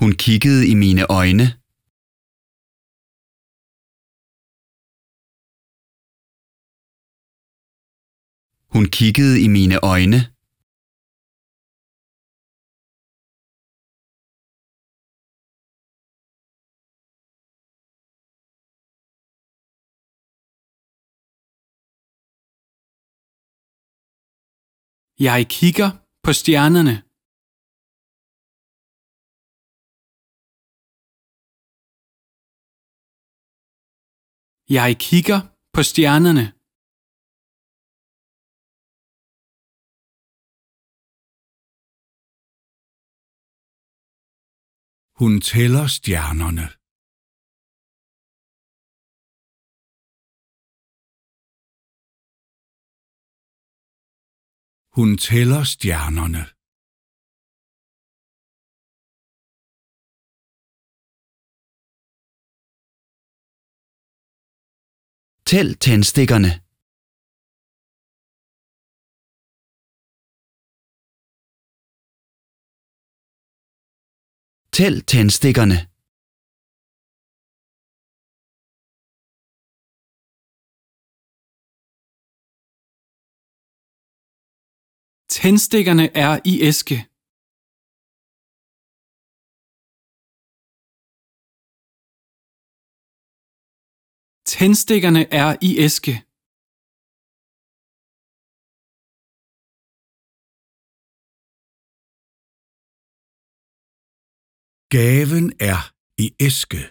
Hun kiggede i mine øjne. Hun kiggede i mine øjne. Jeg kigger på stjernerne. Jeg kigger på stjernerne. Hun tæller stjernerne. Hun tæller stjernerne. Tæl tændstikkerne. Tæl tændstikkerne. Tændstikkerne er i æske. Tændstikkerne er i æske. Gaven er i æske.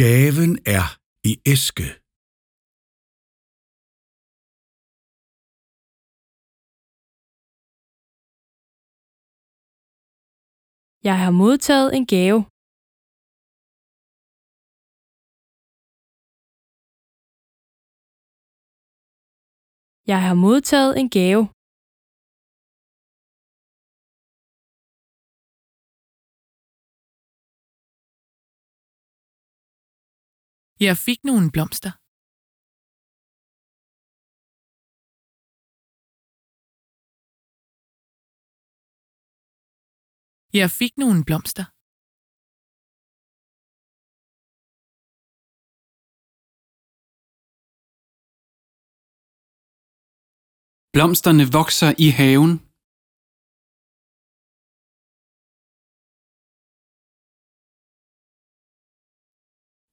Gaven er i æske. Jeg har modtaget en gave. Jeg har modtaget en gave. Jeg fik nogle blomster. Jeg fik nogle blomster. Blomsterne vokser i haven.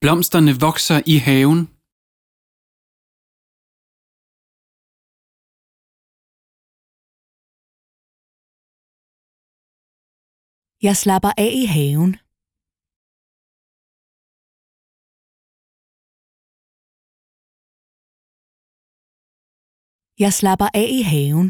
Blomsterne vokser i haven. Jeg slapper af i haven. Jeg slapper af i haven.